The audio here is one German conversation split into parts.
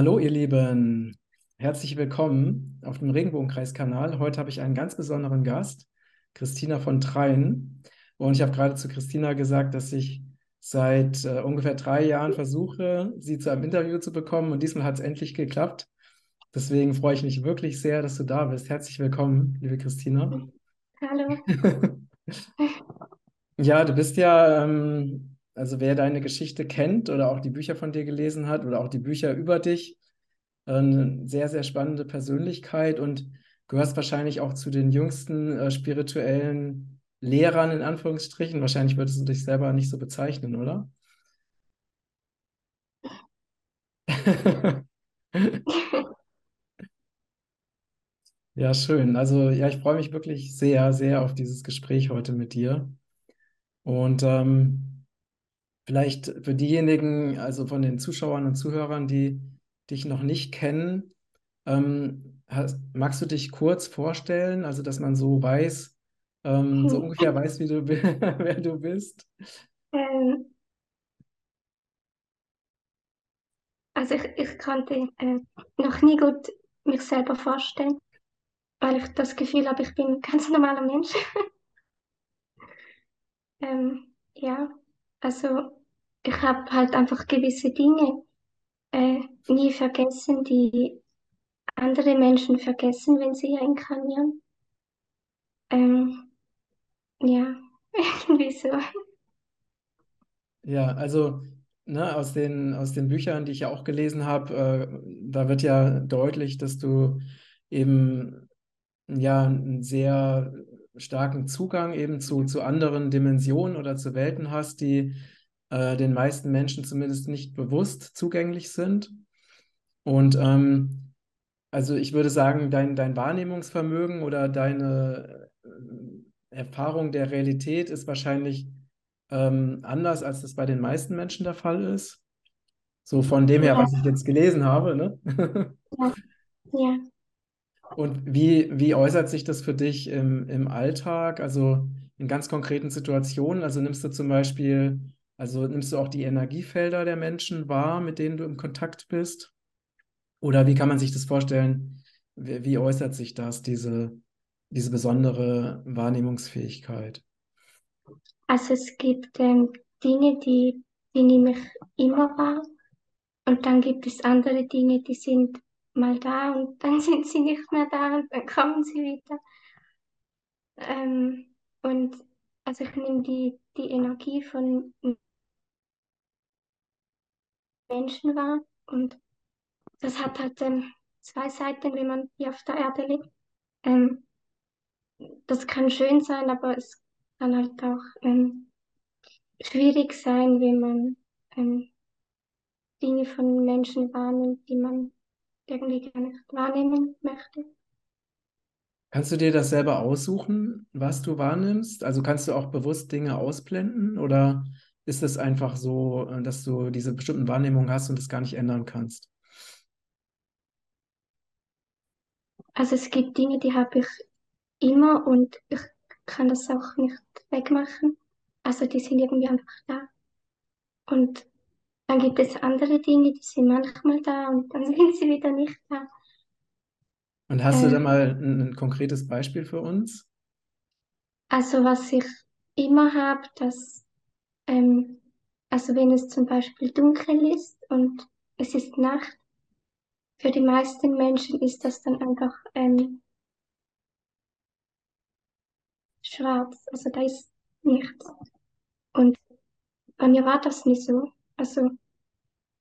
Hallo, ihr Lieben. Herzlich willkommen auf dem Regenbogenkreiskanal. Heute habe ich einen ganz besonderen Gast, Christina von Treien. Und ich habe gerade zu Christina gesagt, dass ich seit äh, ungefähr drei Jahren versuche, sie zu einem Interview zu bekommen. Und diesmal hat es endlich geklappt. Deswegen freue ich mich wirklich sehr, dass du da bist. Herzlich willkommen, liebe Christina. Hallo. Ja, du bist ja, ähm, also wer deine Geschichte kennt oder auch die Bücher von dir gelesen hat oder auch die Bücher über dich, äh, eine sehr, sehr spannende Persönlichkeit und gehörst wahrscheinlich auch zu den jüngsten äh, spirituellen Lehrern in Anführungsstrichen. Wahrscheinlich würdest du dich selber nicht so bezeichnen, oder? Ja, schön. Also ja, ich freue mich wirklich sehr, sehr auf dieses Gespräch heute mit dir. Und ähm, vielleicht für diejenigen, also von den Zuschauern und Zuhörern, die dich noch nicht kennen, ähm, hast, magst du dich kurz vorstellen, also dass man so weiß, ähm, so ungefähr weiß, wie du, wer du bist? Ähm, also ich, ich konnte äh, noch nie gut mich selber vorstellen, weil ich das Gefühl habe, ich bin ein ganz normaler Mensch. Ähm, ja, also ich habe halt einfach gewisse Dinge äh, nie vergessen, die andere Menschen vergessen, wenn sie reinkarnieren. Ähm, ja, irgendwie so. Ja, also ne, aus den, aus den Büchern, die ich ja auch gelesen habe, äh, da wird ja deutlich, dass du eben ja einen sehr starken Zugang eben zu, zu anderen Dimensionen oder zu Welten hast, die äh, den meisten Menschen zumindest nicht bewusst zugänglich sind. Und ähm, also ich würde sagen, dein, dein Wahrnehmungsvermögen oder deine äh, Erfahrung der Realität ist wahrscheinlich ähm, anders, als das bei den meisten Menschen der Fall ist. So von dem her, was ich jetzt gelesen habe, ne? ja, ja. Und wie, wie äußert sich das für dich im, im Alltag, also in ganz konkreten Situationen? Also nimmst du zum Beispiel, also nimmst du auch die Energiefelder der Menschen wahr, mit denen du im Kontakt bist? Oder wie kann man sich das vorstellen? Wie, wie äußert sich das, diese, diese besondere Wahrnehmungsfähigkeit? Also es gibt ähm, Dinge, die, die nehme ich immer wahr. Und dann gibt es andere Dinge, die sind mal da und dann sind sie nicht mehr da und dann kommen sie wieder. Ähm, und also ich nehme die, die Energie von Menschen wahr und das hat halt ähm, zwei Seiten, wenn man hier auf der Erde lebt. Ähm, das kann schön sein, aber es kann halt auch ähm, schwierig sein, wenn man ähm, Dinge von Menschen wahrnimmt, die man irgendwie gar nicht wahrnehmen möchte. Kannst du dir das selber aussuchen, was du wahrnimmst? Also kannst du auch bewusst Dinge ausblenden oder ist es einfach so, äh, dass du diese bestimmten Wahrnehmungen hast und es gar nicht ändern kannst? Also es gibt Dinge, die habe ich immer und ich kann das auch nicht wegmachen. Also die sind irgendwie einfach da. Und dann gibt es andere Dinge, die sind manchmal da und dann sind sie wieder nicht da. Und hast du da Äh, mal ein, ein konkretes Beispiel für uns? also was ich immer habe, dass, ähm, also wenn es zum Beispiel dunkel ist und es ist Nacht, für die meisten Menschen ist das dann einfach ähm, schwarz, also da ist nichts. Und bei mir war das nicht so. Also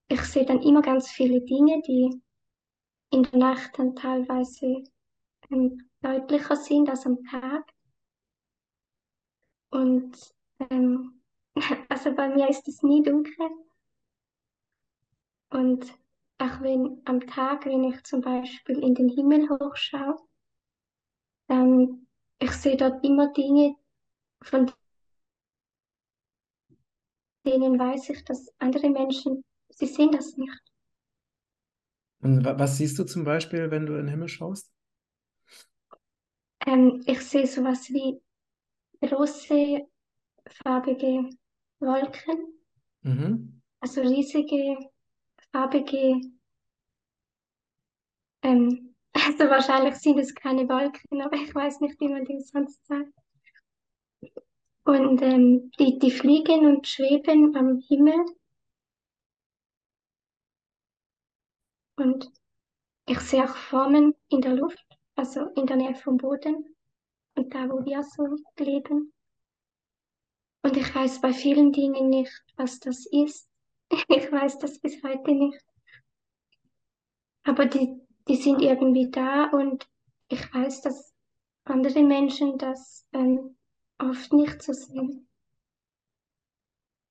ich sehe dann immer ganz viele Dinge, die in der Nacht dann teilweise ähm, deutlicher sind als am Tag. Und ähm, also bei mir ist es nie dunkel. Und auch wenn am Tag, wenn ich zum Beispiel in den Himmel hochschaue, dann ich sehe dort immer Dinge, von denen weiß ich, dass andere Menschen, sie sehen das nicht. Und wa- was siehst du zum Beispiel, wenn du in den Himmel schaust? Ähm, ich sehe sowas wie große farbige Wolken, Mhm. also riesige farbige Ähm, also wahrscheinlich sind es keine Wolken, aber ich weiß nicht, wie man die sonst sagt. Und ähm, die, die fliegen und schweben am Himmel. Und ich sehe auch Formen in der Luft, also in der Nähe vom Boden und da, wo wir so leben. Und ich weiß bei vielen Dingen nicht, was das ist. Ich weiß das bis heute nicht. Aber die, die sind irgendwie da und ich weiß, dass andere Menschen das ähm, oft nicht so sehen.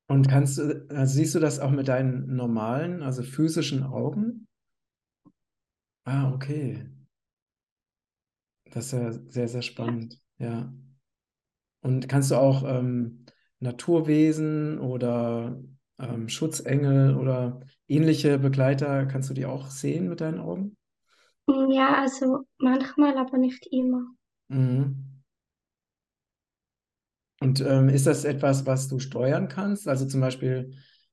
Und kannst du, also siehst du das auch mit deinen normalen, also physischen Augen? Ah, okay. Das ist ja sehr, sehr spannend. Ja. Und kannst du auch ähm, Naturwesen oder ähm, Schutzengel oder ähnliche Begleiter, kannst du die auch sehen mit deinen Augen? Ja, also manchmal, aber nicht immer. Mhm. Und ähm, ist das etwas, was du steuern kannst? Also zum Beispiel,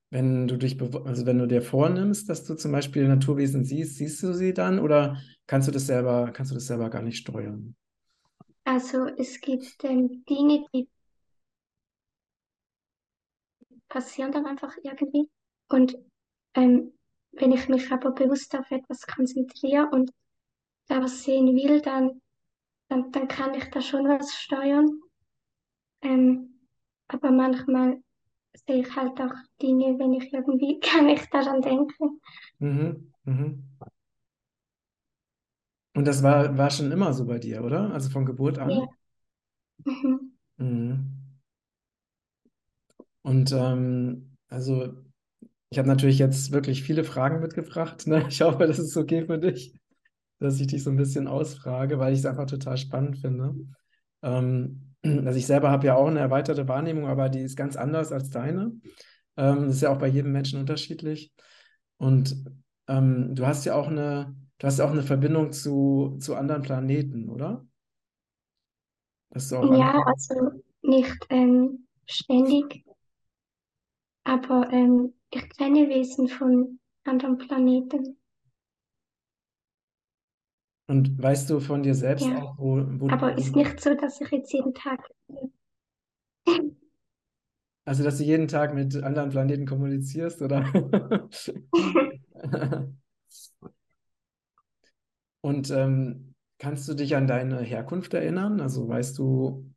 wenn du dich, also wenn du dir vornimmst, dass du zum Beispiel Naturwesen siehst, siehst du sie dann oder kannst du das selber, kannst du das selber gar nicht steuern? Also es gibt ähm, Dinge, die passieren dann einfach irgendwie. Und ähm, wenn ich mich aber bewusst auf etwas konzentriere und da was sehen will, dann, dann, dann kann ich da schon was steuern. Ähm, aber manchmal sehe ich halt auch Dinge, wenn ich irgendwie gar nicht daran denke. Mhm. Mhm. Und das war, war schon immer so bei dir, oder? Also von Geburt Ja. an? Mhm. Mhm. Und ähm, also ich habe natürlich jetzt wirklich viele Fragen mitgebracht. Ne? Ich hoffe, das ist okay für dich, dass ich dich so ein bisschen ausfrage, weil ich es einfach total spannend finde. Ähm, also ich selber habe ja auch eine erweiterte Wahrnehmung, aber die ist ganz anders als deine. Ähm, das ist ja auch bei jedem Menschen unterschiedlich. Und ähm, du hast ja auch eine, du hast ja auch eine Verbindung zu, zu anderen Planeten, oder? Dass du auch Ja, also nicht ähm, ständig, aber ähm, ich kenne Wesen von anderen Planeten. und weißt du von dir selbst Ja, auch, wo, wo, aber ist nicht so, dass ich jetzt jeden Tag. also dass du jeden Tag mit anderen Planeten kommunizierst, oder? Und ähm, kannst du dich an deine Herkunft erinnern? Also weißt du,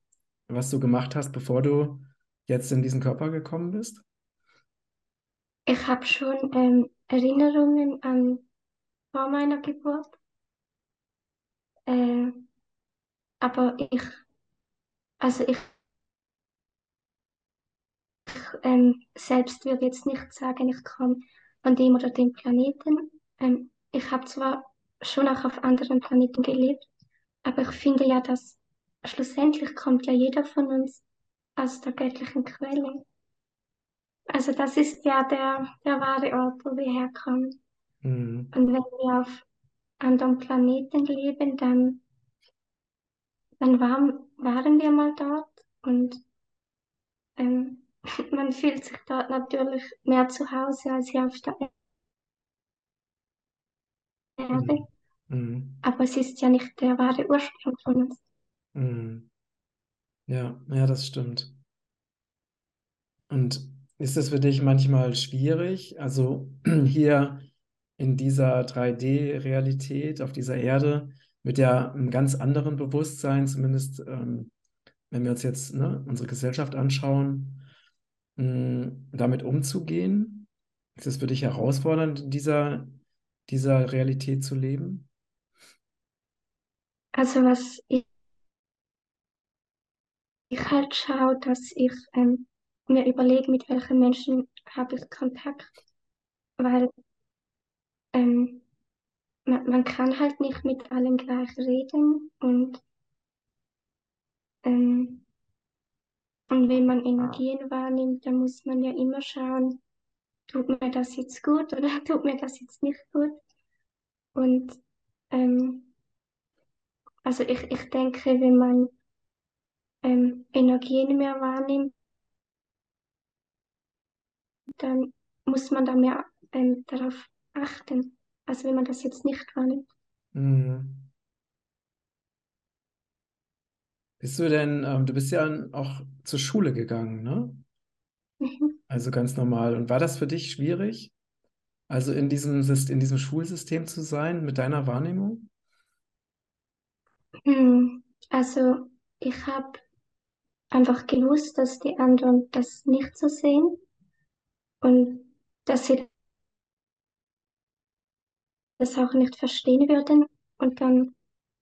was du gemacht hast, bevor du jetzt in diesen Körper gekommen bist? Ich habe schon ähm, Erinnerungen an vor meiner Geburt, äh, aber ich, also ich ähm, selbst würde jetzt nicht sagen, ich komme von dem oder dem Planeten. Ähm, ich habe zwar schon auch auf anderen Planeten gelebt, aber ich finde ja, dass schlussendlich kommt ja jeder von uns aus der göttlichen Quelle. Also das ist ja der, der wahre Ort, wo wir herkommen. Mhm. Und wenn wir auf anderen Planeten leben, dann, dann waren, waren wir mal dort und ähm, man fühlt sich dort natürlich mehr zu Hause als hier auf der Mhm. Erde. Mhm. Aber es ist ja nicht der wahre Ursprung von uns. Mhm. Ja, ja, das stimmt. Und ist das für dich manchmal schwierig? Also hier in dieser 3D-Realität auf dieser Erde mit ja einem ganz anderen Bewusstsein, zumindest ähm, wenn wir uns jetzt ne, unsere Gesellschaft anschauen, mh, damit umzugehen? Ist es für dich herausfordernd, in dieser, dieser Realität zu leben? Also was ich, ich halt schaue, dass ich ähm, mir überlege, mit welchen Menschen habe ich Kontakt, weil ähm, man, man kann halt nicht mit allen gleich reden und, ähm, und wenn man Energien wahrnimmt, dann muss man ja immer schauen, tut mir das jetzt gut oder tut mir das jetzt nicht gut. Und ähm, also ich, ich denke, wenn man ähm, Energien mehr wahrnimmt, dann muss man da mehr ähm, darauf achten, als wenn man das jetzt nicht wahrnimmt. Mhm. Bist du denn, ähm, du bist ja auch zur Schule gegangen, ne? Mhm. Also ganz normal. Und war das für dich schwierig, also in diesem, in diesem Schulsystem zu sein, mit deiner Wahrnehmung? Hm, Also ich habe einfach gewusst, dass die anderen das nicht so sehen und dass sie das auch nicht verstehen würden. Und dann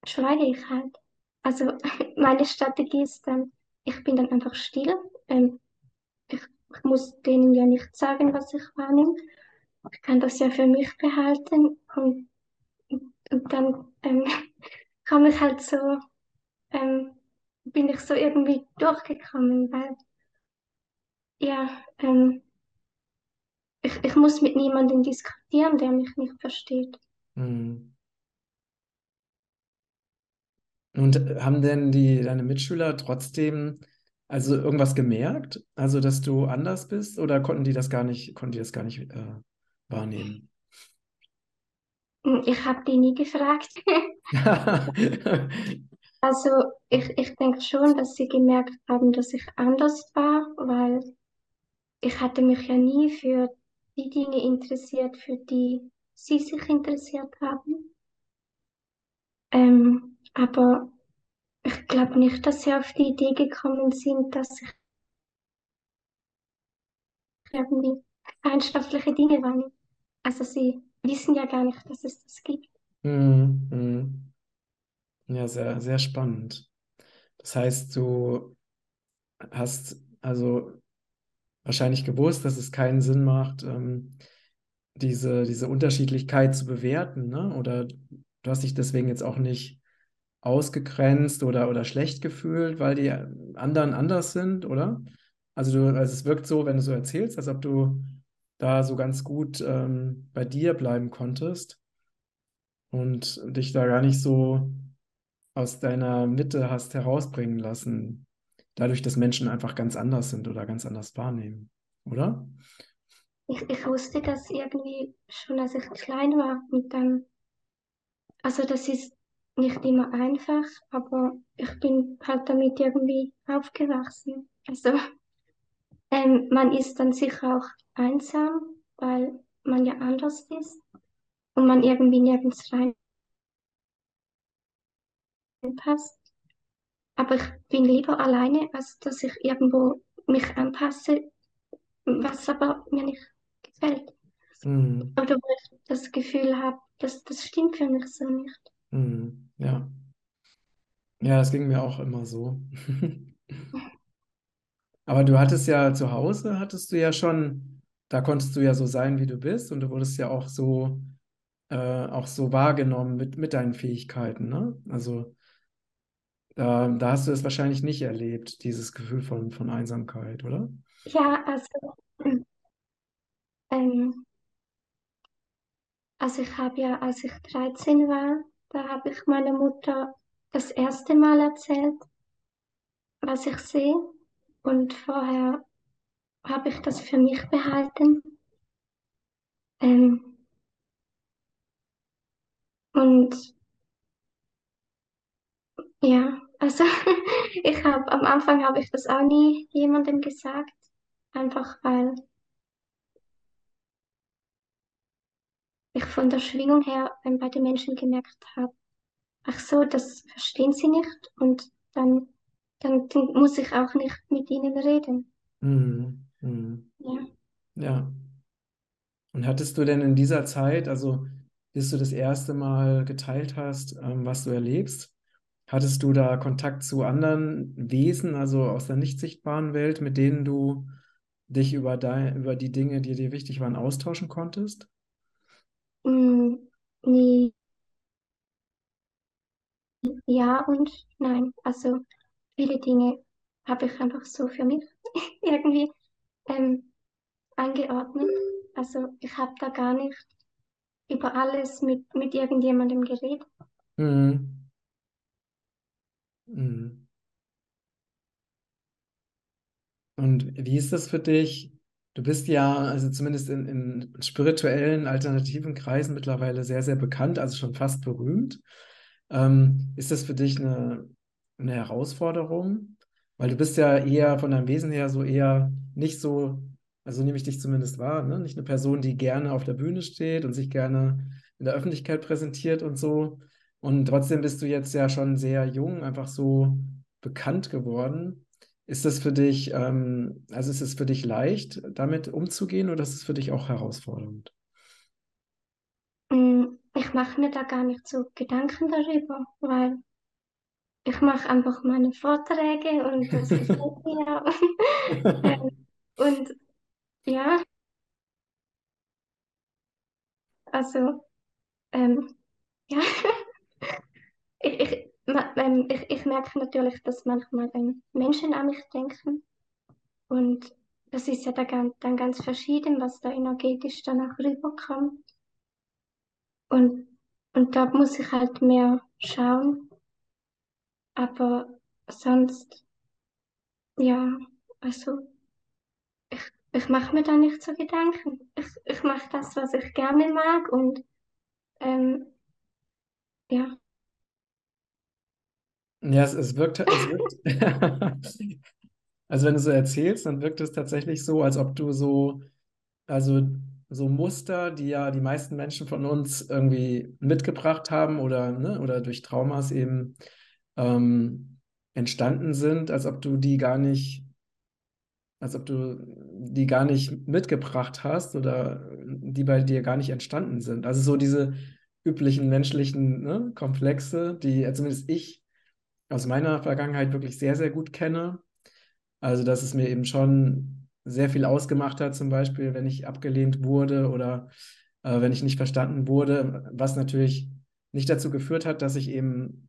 schweige ich halt. Also meine Strategie ist dann, ich bin dann einfach still. Ähm, ich, ich muss denen ja nicht sagen, was ich wahrnehme. Ich kann das ja für mich behalten und, und dann ähm, komme ich halt so, ähm, bin ich so irgendwie durchgekommen, weil ja, ähm, ich, ich muss mit niemandem diskutieren, der mich nicht versteht. Mhm. Und haben denn die, deine Mitschüler trotzdem also irgendwas gemerkt? Also, dass du anders bist oder konnten die das gar nicht, konnten die das gar nicht äh, wahrnehmen? Ich habe die nie gefragt. Also ich, ich denke schon, dass sie gemerkt haben, dass ich anders war, weil ich hatte mich ja nie für die Dinge interessiert, für die sie sich interessiert haben. Ähm, aber ich glaube nicht, dass sie auf die Idee gekommen sind, dass ich irgendwie feinstoffliche Dinge wahrnehme. Also sie wissen ja gar nicht, dass es das gibt. Mhm. Mhm. Ja, sehr, sehr spannend. Das heißt, du hast also wahrscheinlich gewusst, dass es keinen Sinn macht, ähm, diese, diese Unterschiedlichkeit zu bewerten, ne? Oder du hast dich deswegen jetzt auch nicht ausgegrenzt oder, oder schlecht gefühlt, weil die anderen anders sind, oder? Also, du, also es wirkt so, wenn du so erzählst, als ob du da so ganz gut ähm, bei dir bleiben konntest und dich da gar nicht so aus deiner Mitte hast herausbringen lassen, dadurch, dass Menschen einfach ganz anders sind oder ganz anders wahrnehmen, oder? Ich, ich wusste das irgendwie schon, als ich klein war. Und dann, also das ist nicht immer einfach, aber ich bin halt damit irgendwie aufgewachsen. Also ähm, man ist dann sicher auch einsam, weil man ja anders ist und man irgendwie nirgends reinpasst. Aber ich bin lieber alleine, als dass ich irgendwo mich anpasse, was aber mir nicht gefällt. Mhm. Oder wo ich das Gefühl habe, dass das stimmt für mich so nicht. Mhm. Ja. Ja, das ging mir auch immer so. Aber du hattest ja zu Hause, hattest du ja schon, da konntest du ja so sein, wie du bist und du wurdest ja auch so, äh, auch so wahrgenommen mit, mit deinen Fähigkeiten, ne? Also da, da hast du es wahrscheinlich nicht erlebt, dieses Gefühl von, von Einsamkeit, oder? Ja, also, ähm, also ich habe ja, als ich 13 war, da habe ich meiner Mutter das erste Mal erzählt, was ich sehe. Und vorher habe ich das für mich behalten. Ähm, und ja, also ich habe am Anfang habe ich das auch nie jemandem gesagt, einfach weil ich von der Schwingung her bei den Menschen gemerkt habe, ach so, das verstehen sie nicht und dann, dann, dann muss ich auch nicht mit ihnen reden. Mhm. Mhm. Ja. Ja. Und hattest du denn in dieser Zeit, also bis du das erste Mal geteilt hast, ähm, was du erlebst, hattest du da Kontakt zu anderen Wesen, also aus der nicht sichtbaren Welt, mit denen du dich über, dein, über die Dinge, die dir wichtig waren, austauschen konntest? Mm, nee, ja und nein. Also viele Dinge habe ich einfach so für mich irgendwie ähm, eingeordnet. Also ich habe da gar nicht über alles mit, mit irgendjemandem geredet. Mhm. Mhm. Und wie ist das für dich? Du bist ja, also zumindest in, in spirituellen, alternativen Kreisen mittlerweile sehr, sehr bekannt, also schon fast berühmt. Ähm, ist das für dich eine, eine Herausforderung? Weil du bist ja eher von deinem Wesen her so eher nicht so, also nehme ich dich zumindest wahr, ne? Nicht eine Person, die gerne auf der Bühne steht und sich gerne in der Öffentlichkeit präsentiert und so. Und trotzdem bist du jetzt ja schon sehr jung, einfach so bekannt geworden. Ist das für dich, ähm, also ist es für dich leicht, damit umzugehen oder ist es für dich auch herausfordernd? Mm, Ich mache mir da gar nicht so Gedanken darüber, weil ich mache einfach meine Vorträge und das gefällt mir. Ähm, Und ja, also ähm, ja, ich, ich, ähm, ich, ich merke natürlich, dass manchmal ähm, Menschen an mich denken und das ist ja dann, dann ganz verschieden, was da energetisch danach rüberkommt. Und, und da muss ich halt mehr schauen, aber sonst, ja, also ich, ich mache mir da nicht so Gedanken. Ich, ich mache das, was ich gerne mag und ähm, ja, Ja, es, es wirkt, es wirkt, also wenn du so erzählst, dann wirkt es tatsächlich so, als ob du so, also so Muster, die ja die meisten Menschen von uns irgendwie mitgebracht haben oder, ne, oder durch Traumas eben ähm, entstanden sind, als ob du die gar nicht, als ob du die gar nicht mitgebracht hast oder die bei dir gar nicht entstanden sind. Also so diese üblichen menschlichen, ne, Komplexe, die zumindest ich aus meiner Vergangenheit wirklich sehr, sehr gut kenne. Also, dass es mir eben schon sehr viel ausgemacht hat, zum Beispiel, wenn ich abgelehnt wurde oder äh, wenn ich nicht verstanden wurde, was natürlich nicht dazu geführt hat, dass ich eben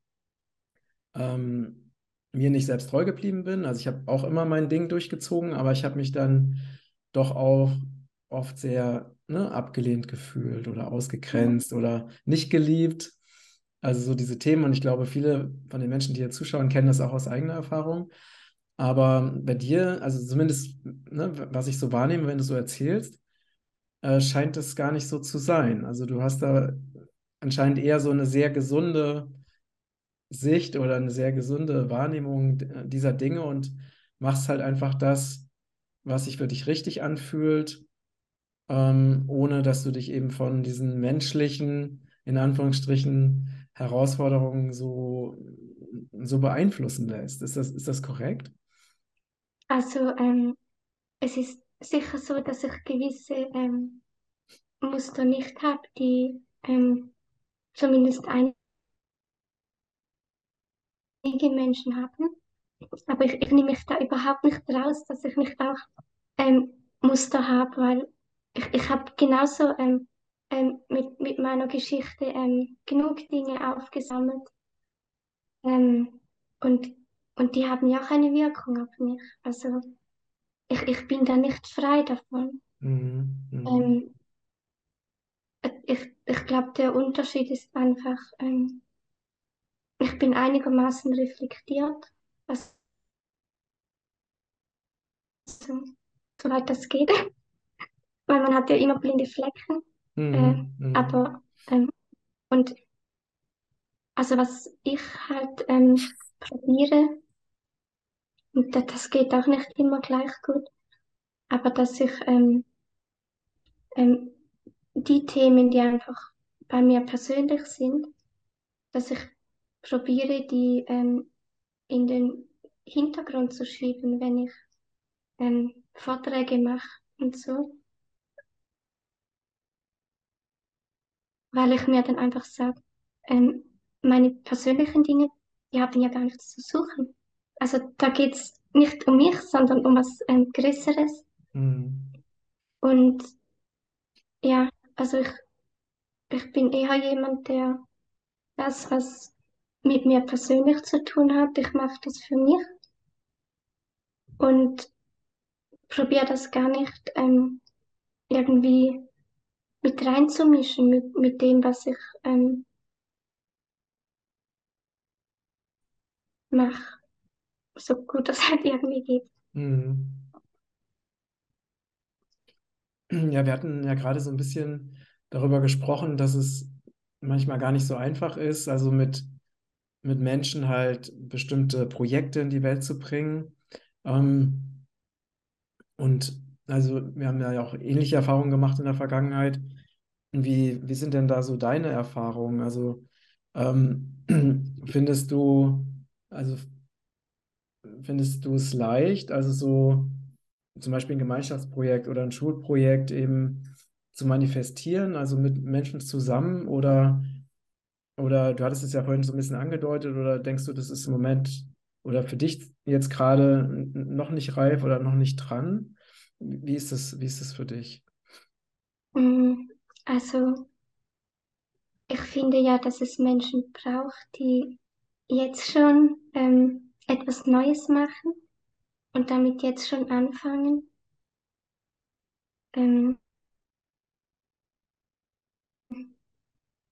ähm, mir nicht selbst treu geblieben bin. Also ich habe auch immer mein Ding durchgezogen, aber ich habe mich dann doch auch oft sehr ne, abgelehnt gefühlt oder ausgegrenzt oder nicht geliebt. Also so diese Themen und ich glaube, viele von den Menschen, die hier zuschauen, kennen das auch aus eigener Erfahrung. Aber bei dir, also zumindest, ne, was ich so wahrnehme, wenn du so erzählst, äh, scheint es gar nicht so zu sein. Also du hast da anscheinend eher so eine sehr gesunde Sicht oder eine sehr gesunde Wahrnehmung äh, dieser Dinge und machst halt einfach das, was sich für dich richtig anfühlt, ähm, ohne dass du dich eben von diesen menschlichen, in Anführungsstrichen, Herausforderungen so, so beeinflussen lässt. Ist das, ist das korrekt? also ähm, es ist sicher so, dass ich gewisse ähm, Muster nicht habe, die ähm, zumindest einige Menschen haben. Aber ich, ich nehme mich da überhaupt nicht raus, dass ich nicht auch ähm, Muster habe, weil ich, ich habe genauso ähm, ähm, mit, mit meiner Geschichte ähm, genug Dinge aufgesammelt ähm, und, und die haben ja auch eine Wirkung auf mich. Also ich, ich bin da nicht frei davon. Mhm. Mhm. Ähm, ich ich glaube, der Unterschied ist einfach, ähm, ich bin einigermaßen reflektiert, also soweit das geht, weil man hat ja immer blinde Flecken. Mhm. Mhm. aber, ähm, und also was ich halt ähm, probiere, und da- das geht auch nicht immer gleich gut, aber dass ich ähm, ähm, die Themen, die einfach bei mir persönlich sind, dass ich probiere, die ähm, in den Hintergrund zu schieben, wenn ich ähm, Vorträge mache und so, weil ich mir dann einfach sage, ähm, meine persönlichen Dinge, die haben ja gar nichts zu suchen. Also da geht es nicht um mich, sondern um was ähm, Größeres. Mhm. Und ja, also ich, ich bin eher jemand, der das, was mit mir persönlich zu tun hat, ich mache das für mich und probiere das gar nicht ähm, irgendwie mit reinzumischen mit, mit dem, was ich ähm, mache, so gut das halt irgendwie geht. Mhm. Ja, wir hatten ja gerade so ein bisschen darüber gesprochen, dass es manchmal gar nicht so einfach ist, also mit, mit Menschen halt bestimmte Projekte in die Welt zu bringen. Ähm, und also wir haben ja auch ähnliche Erfahrungen gemacht in der Vergangenheit. Wie, wie sind denn da so deine Erfahrungen? Also ähm, findest du, also findest du es leicht, also so zum Beispiel ein Gemeinschaftsprojekt oder ein Schulprojekt eben zu manifestieren, also mit Menschen zusammen oder, oder du hattest es ja vorhin so ein bisschen angedeutet oder denkst du, das ist im Moment oder für dich jetzt gerade noch nicht reif oder noch nicht dran? Wie ist das, wie ist das für dich? Mm, Also, ich finde ja, dass es Menschen braucht, die jetzt schon ähm, etwas Neues machen und damit jetzt schon anfangen. Ähm,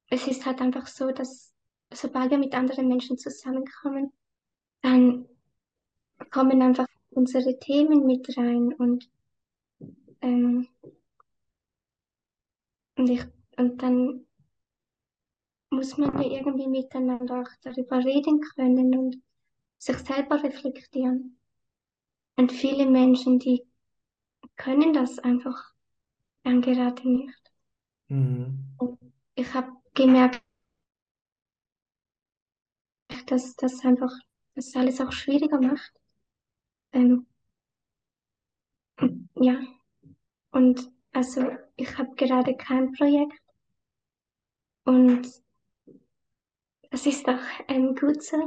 es ist halt einfach so, dass sobald wir mit anderen Menschen zusammenkommen, dann kommen einfach unsere Themen mit rein und, ähm, und, ich, und dann muss man ja irgendwie miteinander auch darüber reden können und sich selber reflektieren. Und viele Menschen, die können das einfach dann gerade nicht. Mhm. Ich habe gemerkt, dass das einfach das alles auch schwieriger macht. Ähm, ja, und also ich habe gerade kein Projekt und das ist auch ähm, gut so.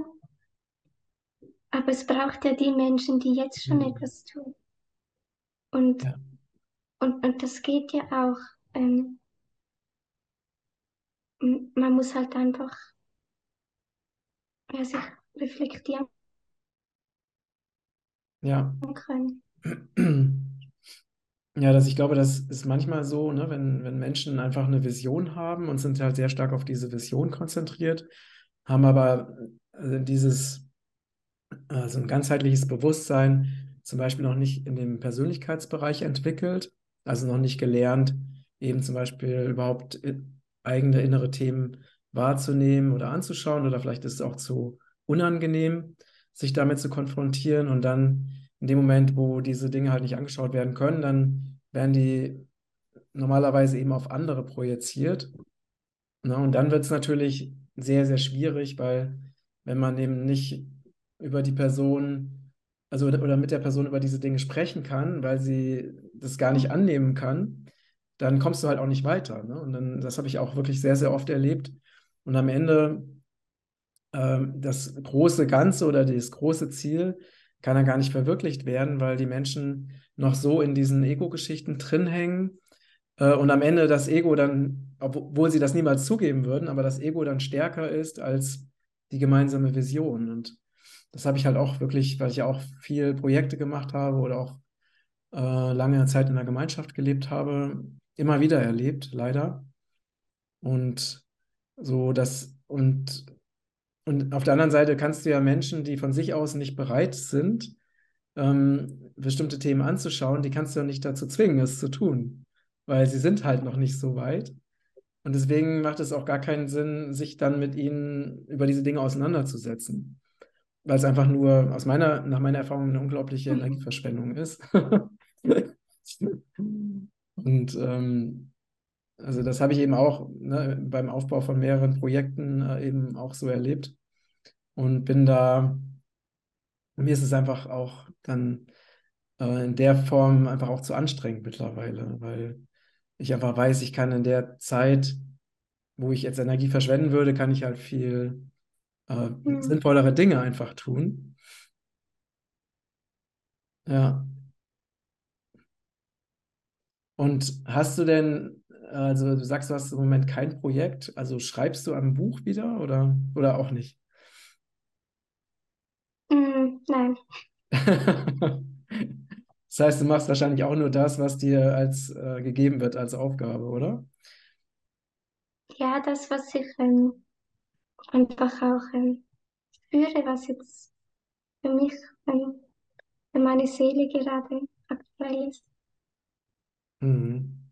Aber es braucht ja die Menschen, die jetzt schon Mhm. etwas tun. Und, Ja. und, und das geht ja auch. Ähm, man muss halt einfach ja, sich reflektieren Ja. können. Ja, dass ich glaube, das ist manchmal so, ne, wenn, wenn Menschen einfach eine Vision haben und sind halt sehr stark auf diese Vision konzentriert, haben aber äh, dieses, also ein ganzheitliches Bewusstsein zum Beispiel noch nicht in dem Persönlichkeitsbereich entwickelt, also noch nicht gelernt, eben zum Beispiel überhaupt i- eigene innere Themen wahrzunehmen oder anzuschauen oder vielleicht ist es auch zu unangenehm, sich damit zu konfrontieren und dann in dem Moment, wo diese Dinge halt nicht angeschaut werden können, dann werden die normalerweise eben auf andere projiziert. Ne? Und dann wird es natürlich sehr, sehr schwierig, weil wenn man eben nicht über die Person, also oder mit der Person über diese Dinge sprechen kann, weil sie das gar nicht annehmen kann, dann kommst du halt auch nicht weiter. Ne? Und dann, das habe ich auch wirklich sehr, sehr oft erlebt. Und am Ende ähm, das große Ganze oder das große Ziel kann dann gar nicht verwirklicht werden, weil die Menschen noch so in diesen Ego-Geschichten drin hängen äh, und am Ende das Ego dann, obwohl sie das niemals zugeben würden, aber das Ego dann stärker ist als die gemeinsame Vision. Und das habe ich halt auch wirklich, weil ich ja auch viel Projekte gemacht habe oder auch äh, lange Zeit in der Gemeinschaft gelebt habe, immer wieder erlebt, leider. Und so das, und und auf der anderen Seite kannst du ja Menschen, die von sich aus nicht bereit sind, ähm, bestimmte Themen anzuschauen, die kannst du ja nicht dazu zwingen, es zu tun, weil sie sind halt noch nicht so weit. Und deswegen macht es auch gar keinen Sinn, sich dann mit ihnen über diese Dinge auseinanderzusetzen, weil es einfach nur aus meiner, nach meiner Erfahrung eine unglaubliche Energieverschwendung ist. Und ähm, also das habe ich eben auch ne, beim Aufbau von mehreren Projekten äh, eben auch so erlebt und bin da, mir ist es einfach auch dann äh, in der Form einfach auch zu anstrengend mittlerweile, weil ich einfach weiß, ich kann in der Zeit, wo ich jetzt Energie verschwenden würde, kann ich halt viel äh, Hm. sinnvollere Dinge einfach tun. Ja. Und hast du denn, also du sagst, du hast im Moment kein Projekt, also schreibst du am Buch wieder oder, oder auch nicht? Hm, nein, Das heißt, du machst wahrscheinlich auch nur das, was dir als äh, gegeben wird als Aufgabe, oder? ja, das, was ich ähm, einfach auch ähm, spüre, was jetzt für mich, ähm, für meine Seele gerade aktuell ist. Mhm.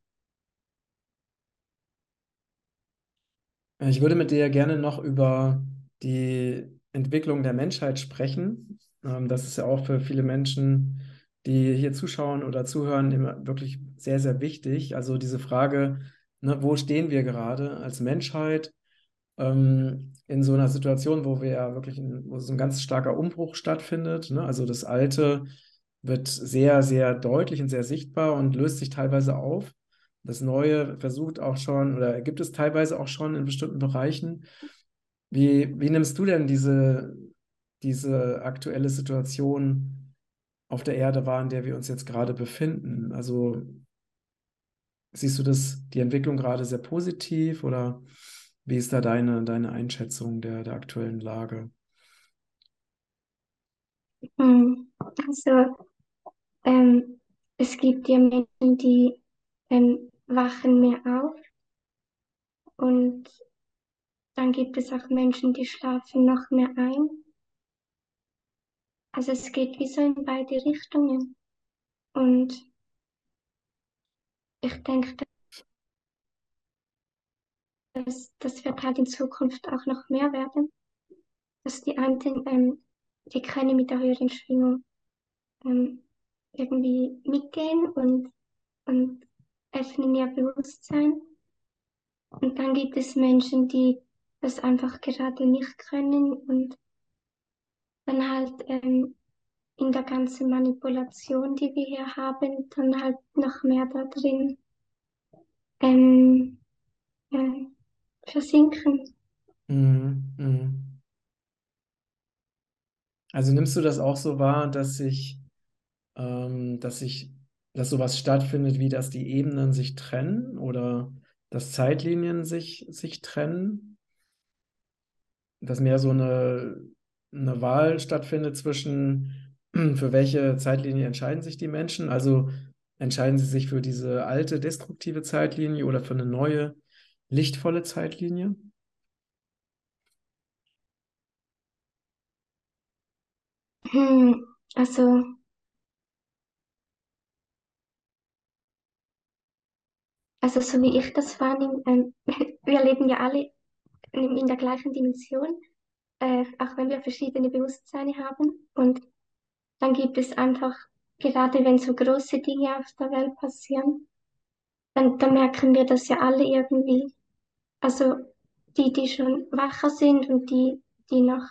Ich würde mit dir gerne noch über die Entwicklung der Menschheit sprechen. Ähm, das ist ja auch für viele Menschen, die hier zuschauen oder zuhören, immer wirklich sehr, sehr wichtig. Also diese Frage, ne, wo stehen wir gerade als Menschheit ähm, in so einer Situation, wo wir ja wirklich, in, wo so ein ganz starker Umbruch stattfindet. Ne? Also das Alte wird sehr, sehr deutlich und sehr sichtbar und löst sich teilweise auf. Das Neue versucht auch schon oder gibt es teilweise auch schon in bestimmten Bereichen. Wie, wie nimmst du denn diese, diese aktuelle Situation auf der Erde wahr, in der wir uns jetzt gerade befinden? Also siehst du das, die Entwicklung gerade sehr positiv oder wie ist da deine, deine Einschätzung der, der aktuellen Lage? Hm, Also, ähm, es gibt ja Menschen, die ähm, wachen mehr auf und dann gibt es auch Menschen, die schlafen noch mehr ein. Also es geht wie so in beide Richtungen. Und ich denke, dass das wird halt in Zukunft auch noch mehr werden, dass die einen, ähm, die können mit der höheren Schwingung ähm, irgendwie mitgehen und, und öffnen ihr Bewusstsein. Und dann gibt es Menschen, die das einfach gerade nicht können und dann halt ähm, in der ganzen Manipulation, die wir hier haben, dann halt noch mehr da drin ähm, ja, versinken. Mhm. Mhm. Also nimmst du das auch so wahr, dass sich, ähm, dass sich, dass sowas stattfindet, wie dass die Ebenen sich trennen oder dass Zeitlinien sich, sich trennen? Dass mehr so eine, eine Wahl stattfindet zwischen, für welche Zeitlinie entscheiden sich die Menschen? Also entscheiden sie sich für diese alte destruktive Zeitlinie oder für eine neue lichtvolle Zeitlinie? Hm, also, also so wie ich das wahrnehme, ähm, wir leben ja alle in, der gleichen Dimension, äh, auch wenn wir verschiedene Bewusstseine haben. Und dann gibt es einfach, gerade wenn so große Dinge auf der Welt passieren, dann, dann merken wir das ja alle irgendwie. Also die, die schon wacher sind und die, die noch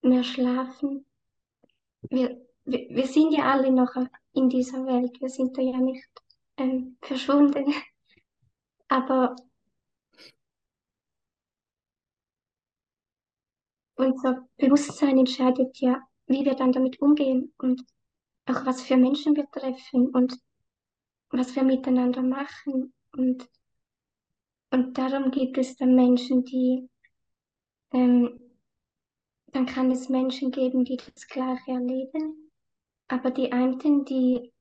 mehr schlafen. Wir, wir, wir sind ja alle noch in dieser Welt. Wir sind da ja nicht ähm, verschwunden. Aber unser Bewusstsein entscheidet ja, wie wir dann damit umgehen und auch was für Menschen wir treffen und was wir miteinander machen. Und, und darum gibt es dann Menschen, die, ähm, dann kann es Menschen geben, die das Gleiche erleben, aber die einen, die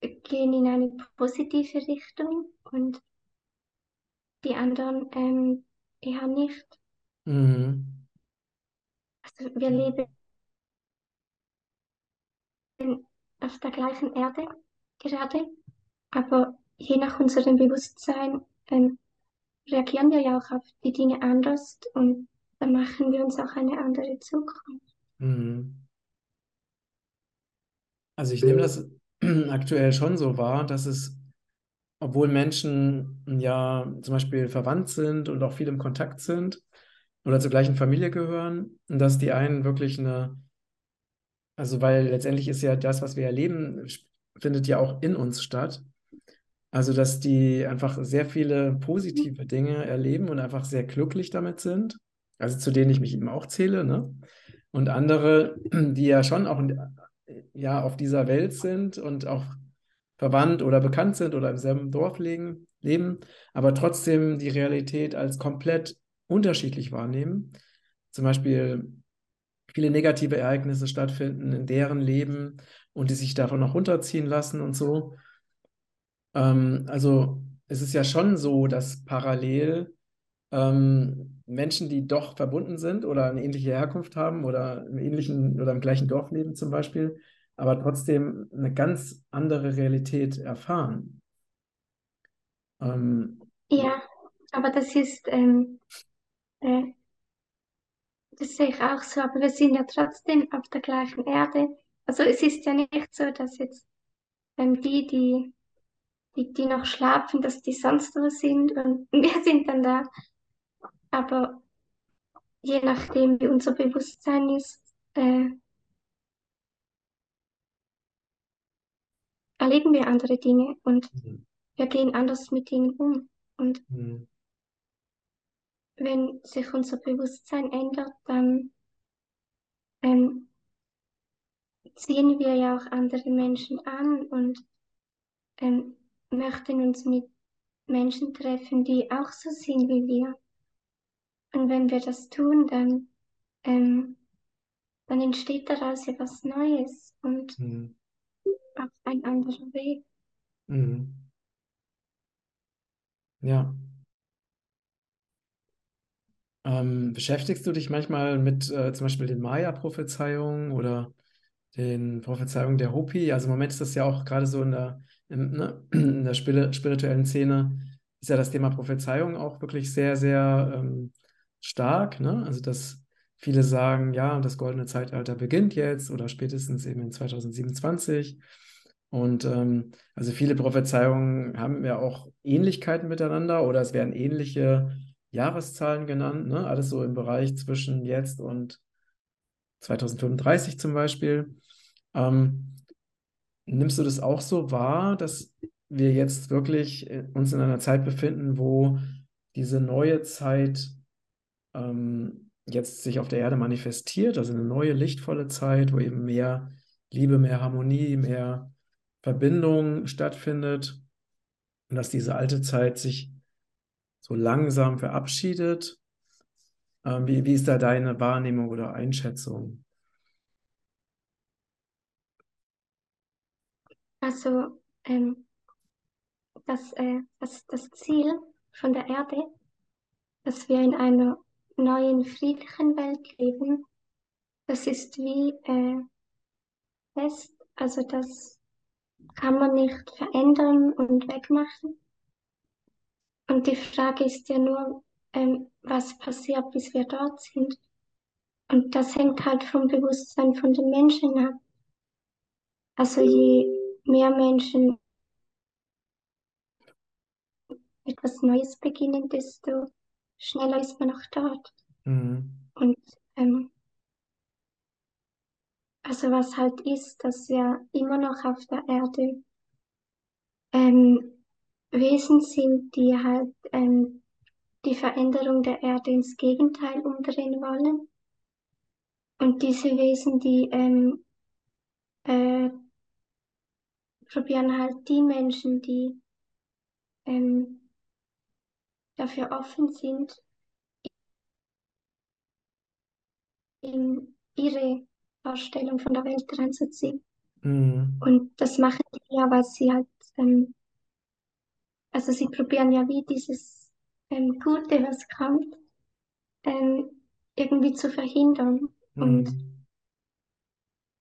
gehen in eine positive Richtung und die anderen ähm, eher nicht. Mhm. Also wir leben auf der gleichen Erde gerade, aber je nach unserem Bewusstsein ähm, reagieren wir ja auch auf die Dinge anders und dann machen wir uns auch eine andere Zukunft. Mhm. Also ich nehme das aktuell schon so wahr, dass es, obwohl Menschen ja zum Beispiel verwandt sind und auch viel im Kontakt sind oder zur gleichen Familie gehören, dass die einen wirklich eine, also weil letztendlich ist ja das, was wir erleben, findet ja auch in uns statt. Also dass die einfach sehr viele positive Dinge erleben und einfach sehr glücklich damit sind, also zu denen ich mich eben auch zähle, ne? Und andere, die ja schon auch ja, auf dieser Welt sind und auch verwandt oder bekannt sind oder im selben Dorf leben, leben, aber trotzdem die Realität als komplett unterschiedlich wahrnehmen. Zum Beispiel viele negative Ereignisse stattfinden in deren Leben und die sich davon noch runterziehen lassen und so. Ähm, also es ist ja schon so, dass parallel ähm, Menschen, die doch verbunden sind oder eine ähnliche Herkunft haben oder im ähnlichen oder im gleichen Dorf leben zum Beispiel, aber trotzdem eine ganz andere Realität erfahren. Ähm, Ja, aber das ist, ähm, äh, das sehe ich auch so, aber wir sind ja trotzdem auf der gleichen Erde. Also es ist ja nicht so, dass jetzt ähm, die, die, die, die noch schlafen, dass die sonst wo sind und wir sind dann da. Aber je nachdem, wie unser Bewusstsein ist, äh, erleben wir andere Dinge und mhm. wir gehen anders mit ihnen um. Und Mhm. wenn sich unser Bewusstsein ändert, dann ähm, ziehen wir ja auch andere Menschen an und ähm, möchten uns mit Menschen treffen, die auch so sind wie wir. Und wenn wir das tun, dann, ähm, dann entsteht daraus etwas Neues und Mhm. Auch ein anderer Weg. Mhm. Ja. Ähm, beschäftigst du dich manchmal mit äh, zum Beispiel den Maya-Prophezeiungen oder den Prophezeiungen der Hopi? Also im Moment ist das ja auch gerade so in der, im, ne, in der spiri- spirituellen Szene, ist ja das Thema Prophezeiung auch wirklich sehr, sehr ähm, stark. Ne? Also dass viele sagen, ja, das goldene Zeitalter beginnt jetzt oder spätestens eben in 2027. Und ähm, also viele Prophezeiungen haben ja auch Ähnlichkeiten miteinander oder es werden ähnliche Jahreszahlen genannt, ne? Alles so im Bereich zwischen jetzt und 2035 zum Beispiel. Ähm, nimmst du das auch so wahr, dass wir jetzt wirklich äh, uns in einer Zeit befinden, wo diese neue Zeit ähm, jetzt sich auf der Erde manifestiert, also eine neue lichtvolle Zeit, wo eben mehr Liebe, mehr Harmonie, mehr Verbindung stattfindet und dass diese alte Zeit sich so langsam verabschiedet? Ähm, wie, wie ist da deine Wahrnehmung oder Einschätzung? Also ähm, das, äh, das, das Ziel von der Erde, dass wir in einer neuen, friedlichen Welt leben, das ist wie äh, fest. Also das kann man nicht verändern und wegmachen. Und die Frage ist ja nur, ähm, was passiert, bis wir dort sind. Und das hängt halt vom Bewusstsein von den Menschen ab. Also je mehr Menschen etwas Neues beginnen, desto schneller ist man auch dort. Mhm. Und ähm, also was halt ist, dass ja immer noch auf der Erde ähm, Wesen sind, die halt ähm, die Veränderung der Erde ins Gegenteil umdrehen wollen. Und diese Wesen, die ähm, äh, probieren halt die Menschen, die ähm, dafür offen sind, in ihre Vorstellung von der Welt reinzuziehen. Mhm. Und das machen die ja, weil sie halt, ähm, also sie probieren ja wie dieses ähm, Gute, was kommt, ähm, irgendwie zu verhindern. Und Mhm.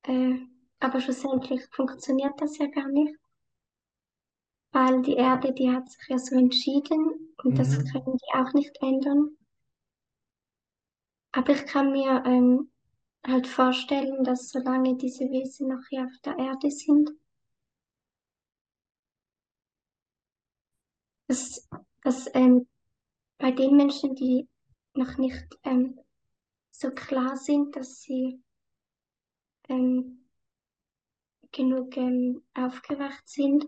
äh, aber schlussendlich funktioniert das ja gar nicht, weil die Erde, die hat sich ja so entschieden und das Mhm. können die auch nicht ändern. Aber ich kann mir ähm, halt vorstellen, dass solange diese Wesen noch hier auf der Erde sind, dass, dass ähm, bei den Menschen, die noch nicht ähm, so klar sind, dass sie ähm, genug ähm, aufgewacht sind,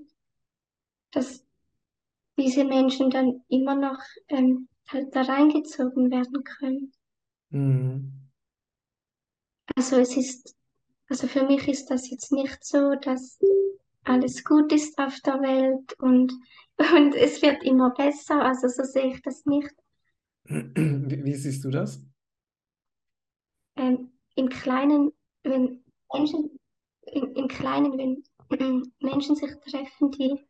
dass diese Menschen dann immer noch ähm, halt da reingezogen werden können. Mhm. Also es ist, also für mich ist das jetzt nicht so, dass alles gut ist auf der Welt und, und es wird immer besser. Also so sehe ich das nicht. Wie, wie siehst du das? Ähm, Im Kleinen, wenn Menschen, im, im Kleinen, wenn Menschen sich treffen, die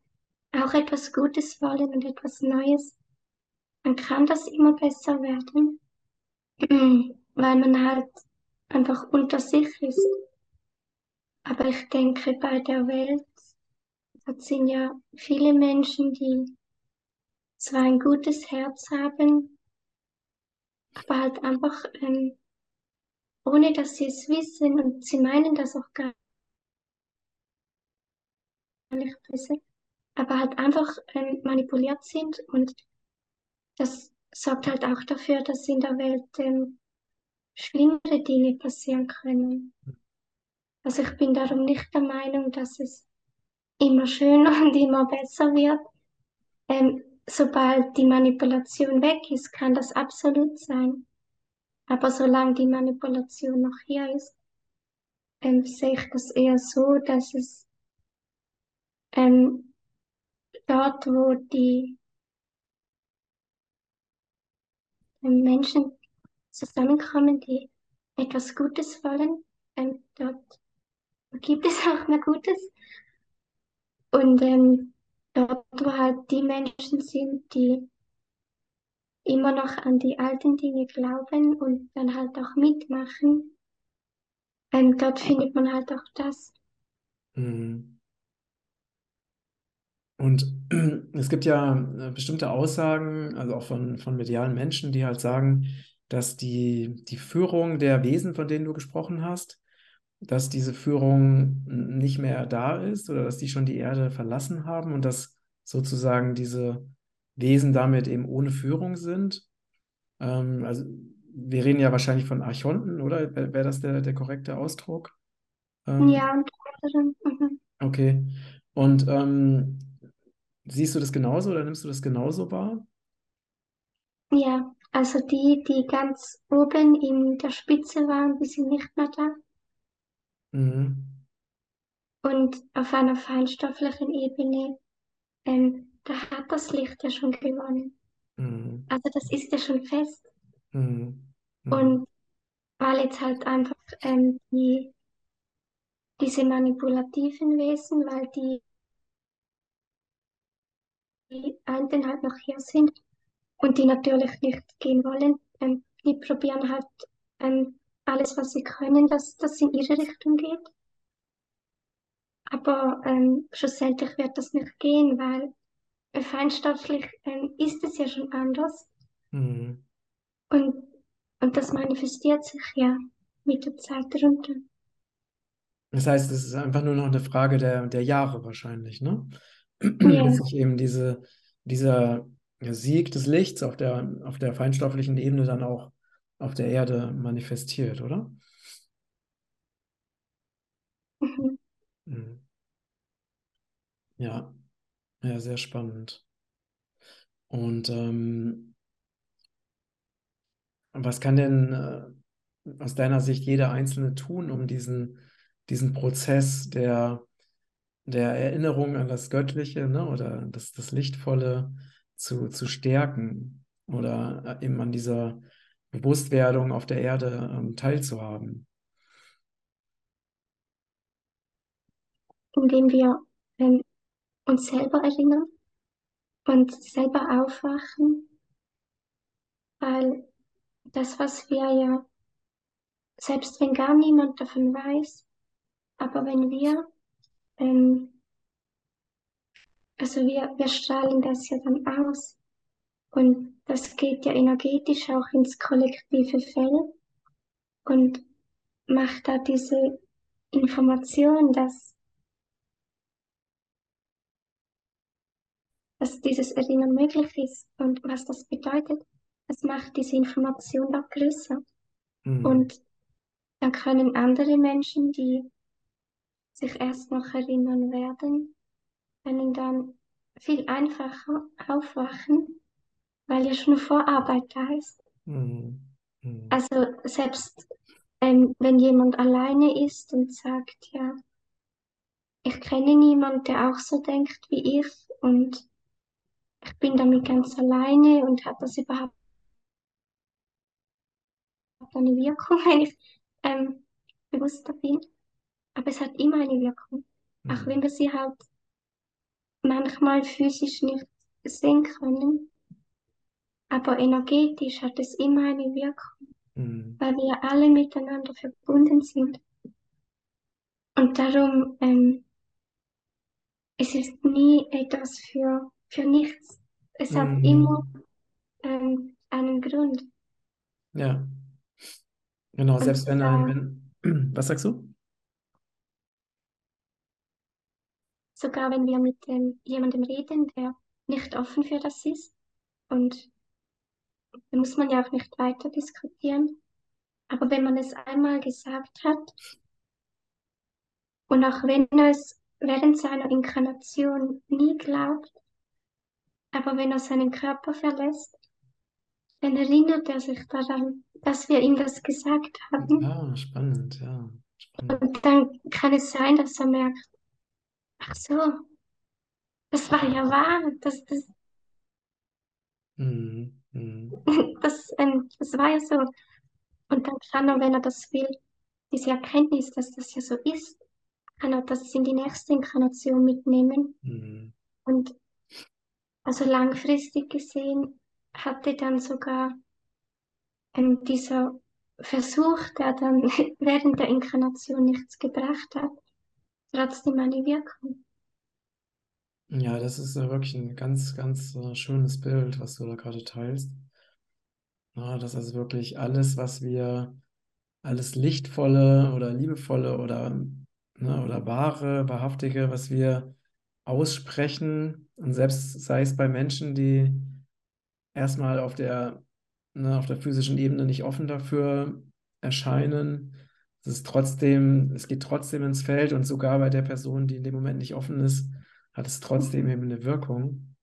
auch etwas Gutes wollen und etwas Neues, dann kann das immer besser werden, weil man halt einfach unter sich ist. Aber ich denke, bei der Welt, das sind ja viele Menschen, die zwar ein gutes Herz haben, aber halt einfach, ähm, ohne dass sie es wissen und sie meinen das auch gar nicht böse, aber halt einfach ähm, manipuliert sind und das sorgt halt auch dafür, dass in der Welt ähm, schlimmere Dinge passieren können. Also ich bin darum nicht der Meinung, dass es immer schöner und immer besser wird. Ähm, sobald die Manipulation weg ist, kann das absolut sein. Aber solange die Manipulation noch hier ist, ähm, sehe ich das eher so, dass es ähm, dort, wo die ähm, Menschen zusammenkommen, die etwas Gutes wollen, ähm, dort gibt es auch mehr Gutes. Und ähm, dort, wo halt die Menschen sind, die immer noch an die alten Dinge glauben und dann halt auch mitmachen, ähm, dort findet man halt auch das. Mhm. Und es gibt ja äh, bestimmte Aussagen, also auch von, von medialen Menschen, die halt sagen, dass die, die Führung der Wesen, von denen du gesprochen hast, dass diese Führung nicht mehr da ist oder dass die schon die Erde verlassen haben und dass sozusagen diese Wesen damit eben ohne Führung sind. Ähm, also wir reden ja wahrscheinlich von Archonten, oder? Wäre wär das der, der korrekte Ausdruck? Ähm, Ja, mhm. okay. Und ähm, siehst du das genauso oder nimmst du das genauso wahr? ja, also die, die ganz oben in der Spitze waren, die sind nicht mehr da. Mhm. Und auf einer feinstofflichen Ebene, ähm, da hat das Licht ja schon gewonnen. Mhm. Also das ist ja schon fest. Mhm. Mhm. Und weil jetzt halt einfach ähm, die, diese manipulativen Wesen, weil die, die einen halt noch hier sind und die natürlich nicht gehen wollen, ähm, die probieren halt ähm, alles, was sie können, dass das in ihre Richtung geht. Aber ähm, schlussendlich wird das nicht gehen, weil äh, feinstofflich ähm, ist es ja schon anders. Mhm. Und, und das manifestiert sich ja mit der Zeit darunter. Das heißt, es ist einfach nur noch eine Frage der, der Jahre wahrscheinlich, ne? Ja, Bis sich eben diese, dieser Sieg des Lichts auf der, auf der feinstofflichen Ebene dann auch auf der Erde manifestiert, oder? mhm. Mhm. Ja, ja, sehr spannend. Und ähm, was kann denn äh, aus deiner Sicht jeder Einzelne tun, um diesen, diesen Prozess der, der Erinnerung an das Göttliche, ne, oder das, das Lichtvolle zu, zu stärken oder äh, eben an dieser Bewusstwerdung auf der Erde ähm, teilzuhaben? indem wir ähm, uns selber erinnern und selber aufwachen, weil das, was wir ja, selbst wenn gar niemand davon weiß, aber wenn wir, ähm, also wir, wir strahlen das ja dann aus und das geht ja energetisch auch ins kollektive Feld und macht da diese Information, dass, dass dieses Erinnern möglich ist und was das bedeutet, das macht diese Information auch größer. Mhm. Und dann können andere Menschen, die sich erst noch erinnern werden, können dann viel einfacher aufwachen, weil ja schon Vorarbeit da ist. Mhm. Mhm. Also selbst ähm, wenn jemand alleine ist und sagt, ja, ich kenne niemanden, der auch so denkt wie ich und ich bin damit ganz alleine und hat das überhaupt eine Wirkung, wenn ich ähm, bewusster bin. Aber es hat immer eine Wirkung, auch wenn Mhm. wir sie halt manchmal physisch nicht sehen können. Aber energetisch hat es immer eine Wirkung, Mhm. weil wir alle miteinander verbunden sind. Und darum, ähm, es ist nie etwas für, für nichts, es hat immer Mhm. ähm, einen Grund. Ja, genau. Und Selbst wenn ein, wenn, was sagst du? Sogar wenn wir mit ähm, jemandem reden, der nicht offen für das ist, und da muss man ja auch nicht weiter diskutieren. Aber wenn man es einmal gesagt hat und auch wenn er es während seiner Inkarnation nie glaubt, aber wenn er seinen Körper verlässt, dann erinnert er sich daran, dass wir ihm das gesagt haben. Ja, spannend, ja, spannend. Und dann kann es sein, dass er merkt, ach so, das war ja wahr, das, das, Mhm. Mhm. das, ähm, das war ja so. Und dann kann er, wenn er das will, diese Erkenntnis, dass das ja so ist, kann er das in die nächste Inkarnation mitnehmen. Mhm. Und also langfristig gesehen hatte dann sogar ähm, dieser Versuch, der dann während der Inkarnation nichts gebracht hat, trotzdem eine Wirkung. Ja, das ist äh, wirklich ein ganz, ganz äh, schönes Bild, was du da gerade teilst. Ja, dass also wirklich alles, was wir, alles Lichtvolle oder Liebevolle oder, ne, oder wahre, wahrhaftige, was wir aussprechen, und selbst sei es bei Menschen, die erstmal auf der, ne, auf der physischen Ebene nicht offen dafür erscheinen, es ist trotzdem, es geht trotzdem ins Feld und sogar bei der Person, die in dem Moment nicht offen ist, hat es trotzdem eben eine Wirkung.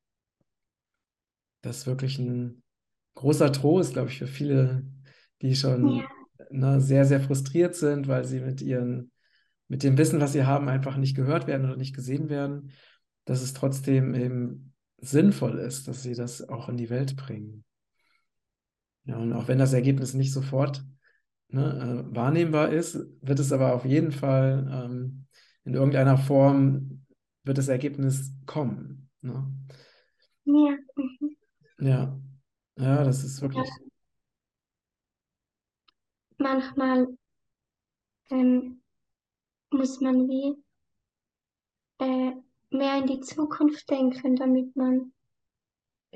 Das ist wirklich ein großer Trost, glaube ich, für viele, die schon Ja, ne, sehr, sehr frustriert sind, weil sie mit ihren, mit dem Wissen, was sie haben, einfach nicht gehört werden oder nicht gesehen werden, dass es trotzdem eben sinnvoll ist, dass sie das auch in die Welt bringen. Ja, und auch wenn das Ergebnis nicht sofort ne, äh, wahrnehmbar ist, wird es aber auf jeden Fall ähm, in irgendeiner Form wird das Ergebnis kommen. Ne? ja, mhm. Ja, ja, das ist Ja, wirklich. manchmal ähm, muss man wie äh, mehr in die Zukunft denken, damit man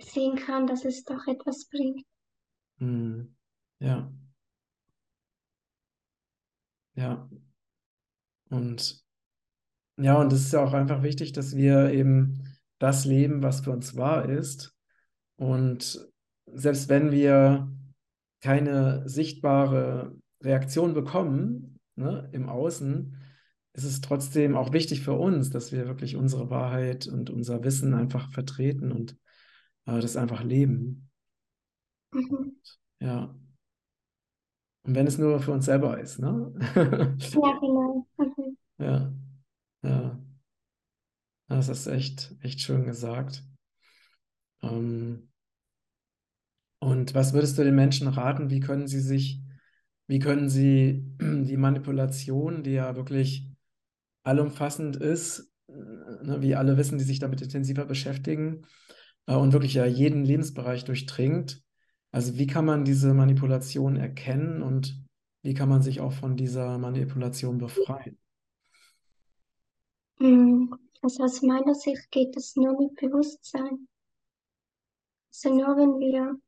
sehen kann, dass es doch etwas bringt. Hm, ja, ja. Und ja, und es ist ja auch einfach wichtig, dass wir eben das leben, was für uns wahr ist. Und selbst wenn wir keine sichtbare Reaktion bekommen, ne, im Außen, ist es trotzdem auch wichtig für uns, dass wir wirklich unsere Wahrheit und unser Wissen einfach vertreten und äh, das einfach leben. Mhm. Ja. Und wenn es nur für uns selber ist, ne? Ja, genau. Mhm. Ja, ja. Das ist echt, echt schön gesagt. Ähm, und was würdest du den Menschen raten? Wie können sie sich, wie können sie die Manipulation, die ja wirklich allumfassend ist, äh, ne, wie alle wissen, die sich damit intensiver beschäftigen äh, und wirklich ja jeden Lebensbereich durchdringt. Also wie kann man diese Manipulation erkennen und wie kann man sich auch von dieser Manipulation befreien? Mm, Also aus meiner Sicht geht es nur mit Bewusstsein. Also nur wenn wir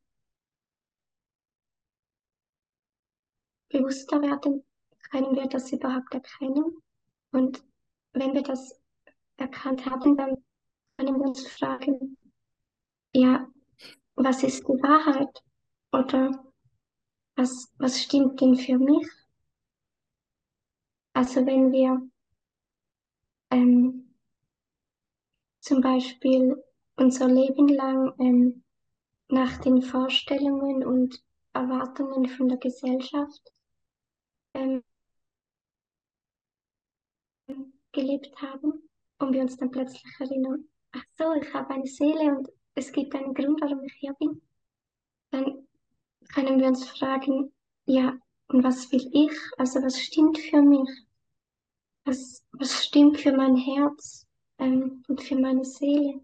bewusster werden, können wir das überhaupt erkennen. Und wenn wir das erkannt haben, dann können wir uns fragen, ja, was ist die Wahrheit? Oder was, was stimmt denn für mich? Also wenn wir ähm, zum Beispiel unser Leben lang ähm, nach den Vorstellungen und Erwartungen von der Gesellschaft ähm, gelebt haben und wir uns dann plötzlich erinnern, ach so, ich habe eine Seele und es gibt einen Grund, warum ich hier bin, dann können wir uns fragen, ja, und was will ich? Also was stimmt für mich? Was, was stimmt für mein Herz ähm, und für meine Seele?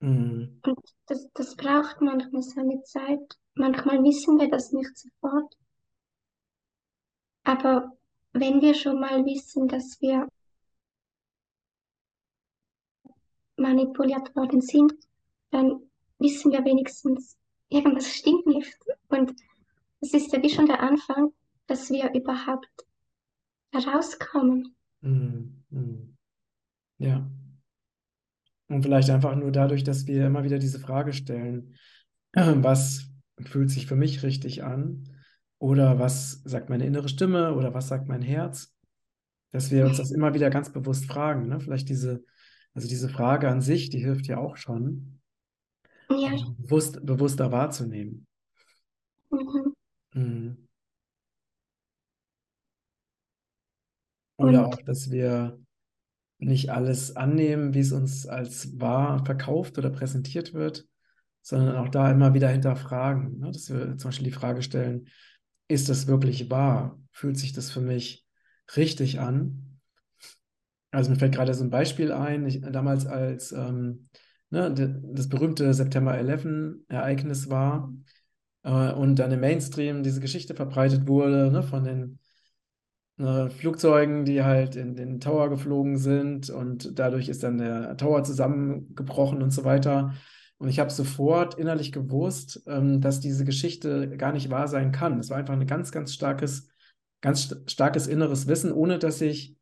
Mhm. Und das, das braucht manchmal seine Zeit. Manchmal wissen wir das nicht sofort. Aber wenn wir schon mal wissen, dass wir manipuliert worden sind, dann wissen wir wenigstens, irgendwas stimmt nicht. Und es ist ja wie schon der Anfang, dass wir überhaupt herauskommen. Mhm. Mhm. Ja. Und vielleicht einfach nur dadurch, dass wir immer wieder diese Frage stellen, was fühlt sich für mich richtig an? Oder was sagt meine innere Stimme oder was sagt mein Herz? Dass wir uns das immer wieder ganz bewusst fragen. Ne? Vielleicht diese, also diese Frage an sich, die hilft ja auch schon, Ja. ähm, bewusst, bewusster wahrzunehmen. Mhm. Mhm. Oder Und auch, dass wir nicht alles annehmen, wie es uns als wahr verkauft oder präsentiert wird, sondern auch da immer wieder hinterfragen. Ne? Dass wir zum Beispiel die Frage stellen, ist das wirklich wahr? Fühlt sich das für mich richtig an? Also mir fällt gerade so ein Beispiel ein, ich, damals als ähm, ne, das berühmte September 11-Ereignis war äh, und dann im Mainstream diese Geschichte verbreitet wurde, ne, von den äh, Flugzeugen, die halt in den Tower geflogen sind und dadurch ist dann der Tower zusammengebrochen und so weiter. Und ich habe sofort innerlich gewusst, ähm, dass diese Geschichte gar nicht wahr sein kann. Es war einfach ein ganz, ganz starkes, ganz st starkes inneres Wissen, ohne dass ich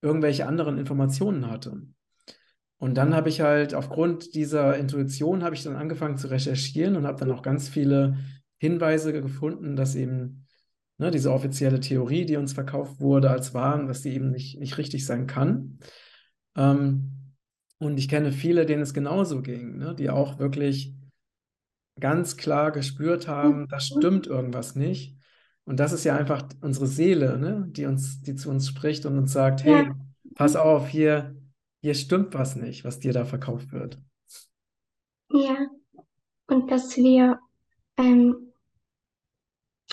irgendwelche anderen Informationen hatte. Und dann habe ich halt aufgrund dieser Intuition habe ich dann angefangen zu recherchieren und habe dann auch ganz viele Hinweise gefunden, dass eben ne, diese offizielle Theorie, die uns verkauft wurde als wahr, dass die eben nicht, nicht richtig sein kann. Ähm, und ich kenne viele, denen es genauso ging, ne, die auch wirklich ganz klar gespürt haben, da stimmt irgendwas nicht. Und das ist ja einfach unsere Seele, ne, die uns, die zu uns spricht und uns sagt, hey, pass auf, hier, hier stimmt was nicht, was dir da verkauft wird. ja. Und dass wir, ähm,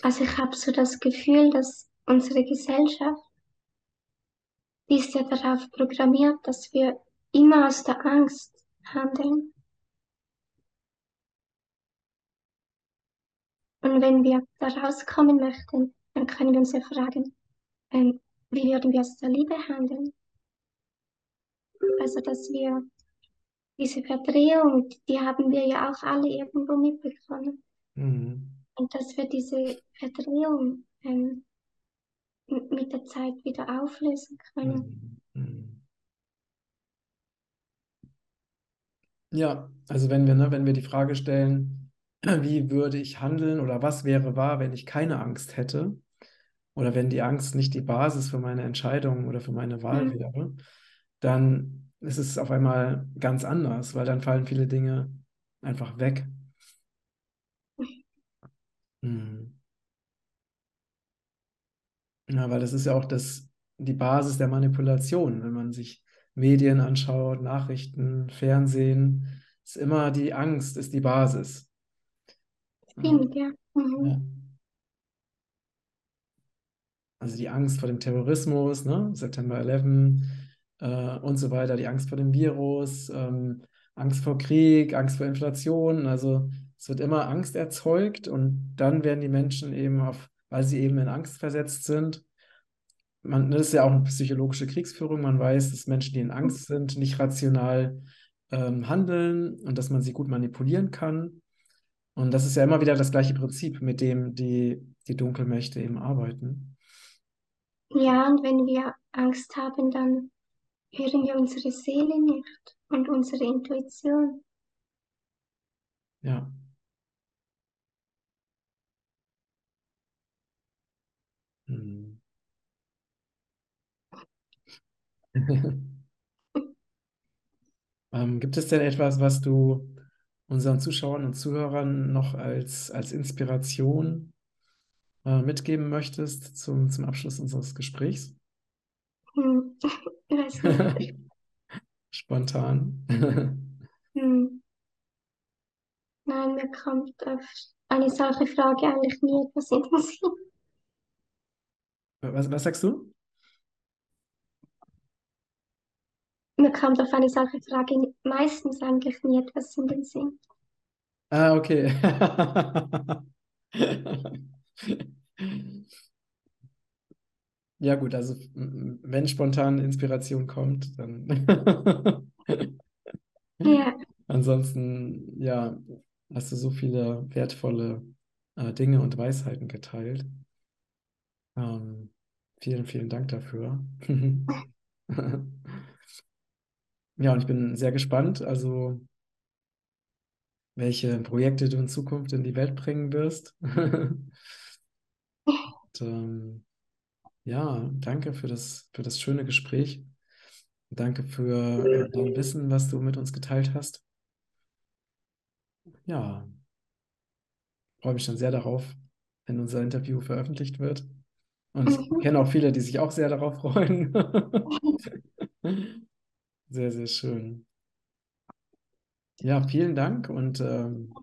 also ich habe so das Gefühl, dass unsere Gesellschaft, die ist ja darauf programmiert, dass wir immer aus der Angst handeln. Und wenn wir da rauskommen möchten, dann können wir uns ja fragen, ähm, wie würden wir aus der Liebe handeln? Also, dass wir diese Verdrehung, die haben wir ja auch alle irgendwo mitbekommen. Mhm. Und dass wir diese Verdrehung ähm, mit der Zeit wieder auflösen können. Mhm. Mhm. Ja, also wenn wir, ne, wenn wir die Frage stellen, wie würde ich handeln oder was wäre wahr, wenn ich keine Angst hätte oder wenn die Angst nicht die Basis für meine Entscheidung oder für meine Wahl Mhm. wäre, dann ist es auf einmal ganz anders, weil dann fallen viele Dinge einfach weg. Mhm. Ja, weil das ist ja auch das, die Basis der Manipulation, wenn man sich Medien anschaut, Nachrichten, Fernsehen, ist immer die Angst, ist die Basis. Stimmt, ja. Mhm. Ja. Also die Angst vor dem Terrorismus, ne? September 11 äh, und so weiter, die Angst vor dem Virus, ähm, Angst vor Krieg, Angst vor Inflation. Also es wird immer Angst erzeugt und dann werden die Menschen eben auf, weil sie eben in Angst versetzt sind. Man, das ist ja auch eine psychologische Kriegsführung. Man weiß, dass Menschen, die in Angst sind, nicht rational ähm, handeln und dass man sie gut manipulieren kann. Und das ist ja immer wieder das gleiche Prinzip, mit dem die, die Dunkelmächte eben arbeiten. Ja, und wenn wir Angst haben, dann hören wir unsere Seele nicht und unsere Intuition. Ja. Hm. Ähm, gibt es denn etwas, was du unseren Zuschauern und Zuhörern noch als, als Inspiration äh, mitgeben möchtest zum, zum Abschluss unseres Gesprächs? Hm. Ich weiß nicht. Spontan. Hm. Nein, mir kommt auf eine solche Frage eigentlich nie etwas in den Sinn. Was, was sagst du? Mir kommt auf eine solche Frage meistens eigentlich nie etwas in den Sinn. Ah, okay. Ja, gut, also wenn spontan Inspiration kommt, dann. Ja. Ansonsten, ja, hast du so viele wertvolle äh, Dinge und Weisheiten geteilt. Ähm, vielen, vielen Dank dafür. Ja, und ich bin sehr gespannt, also welche Projekte du in Zukunft in die Welt bringen wirst. Und, ähm, ja, danke für das, für das schöne Gespräch. Danke für äh, dein Wissen, was du mit uns geteilt hast. Ja, freue mich schon sehr darauf, wenn unser Interview veröffentlicht wird. Und ich Mhm. kenne auch viele, die sich auch sehr darauf freuen. Sehr, sehr schön. Ja, vielen Dank und ähm,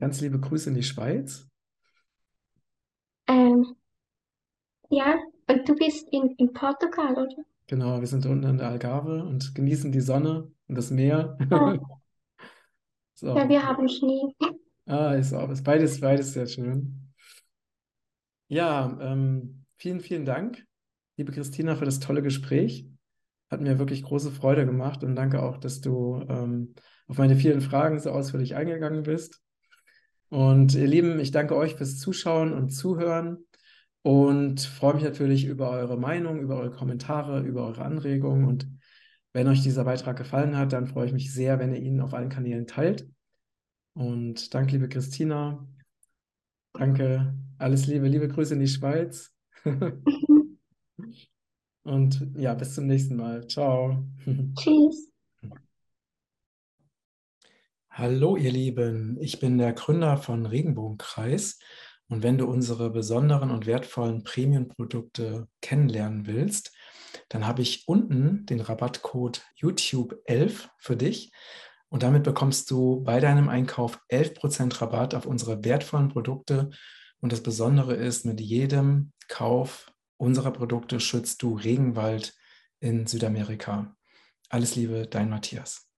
ganz liebe Grüße in die Schweiz. Ähm, ja, und du bist in, in Portugal, oder? Genau, wir sind unten in der Algarve und genießen die Sonne und das Meer. Ah, auch, ja, wir haben Schnee. ah, ist auch, ist beides, beides sehr schön. Ja, ähm, vielen, vielen Dank, liebe Christina, für das tolle Gespräch. Hat mir wirklich große Freude gemacht und danke auch, dass du ähm, auf meine vielen Fragen so ausführlich eingegangen bist. Und ihr Lieben, ich danke euch fürs Zuschauen und Zuhören und freue mich natürlich über eure Meinung, über eure Kommentare, über eure Anregungen. Und wenn euch dieser Beitrag gefallen hat, dann freue ich mich sehr, wenn ihr ihn auf allen Kanälen teilt. Und danke, liebe Christina. Danke, alles Liebe, liebe Grüße in die Schweiz. Und ja, bis zum nächsten Mal. Ciao. Tschüss. Hallo, ihr Lieben. Ich bin der Gründer von Regenbogenkreis. Und wenn du unsere besonderen und wertvollen Premium-Produkte kennenlernen willst, dann habe ich unten den Rabattcode YouTube11 für dich. Und damit bekommst du bei deinem Einkauf 11% Rabatt auf unsere wertvollen Produkte. Und das Besondere ist, mit jedem Kauf unserer Produkte schützt du Regenwald in Südamerika. Alles Liebe, dein Matthias.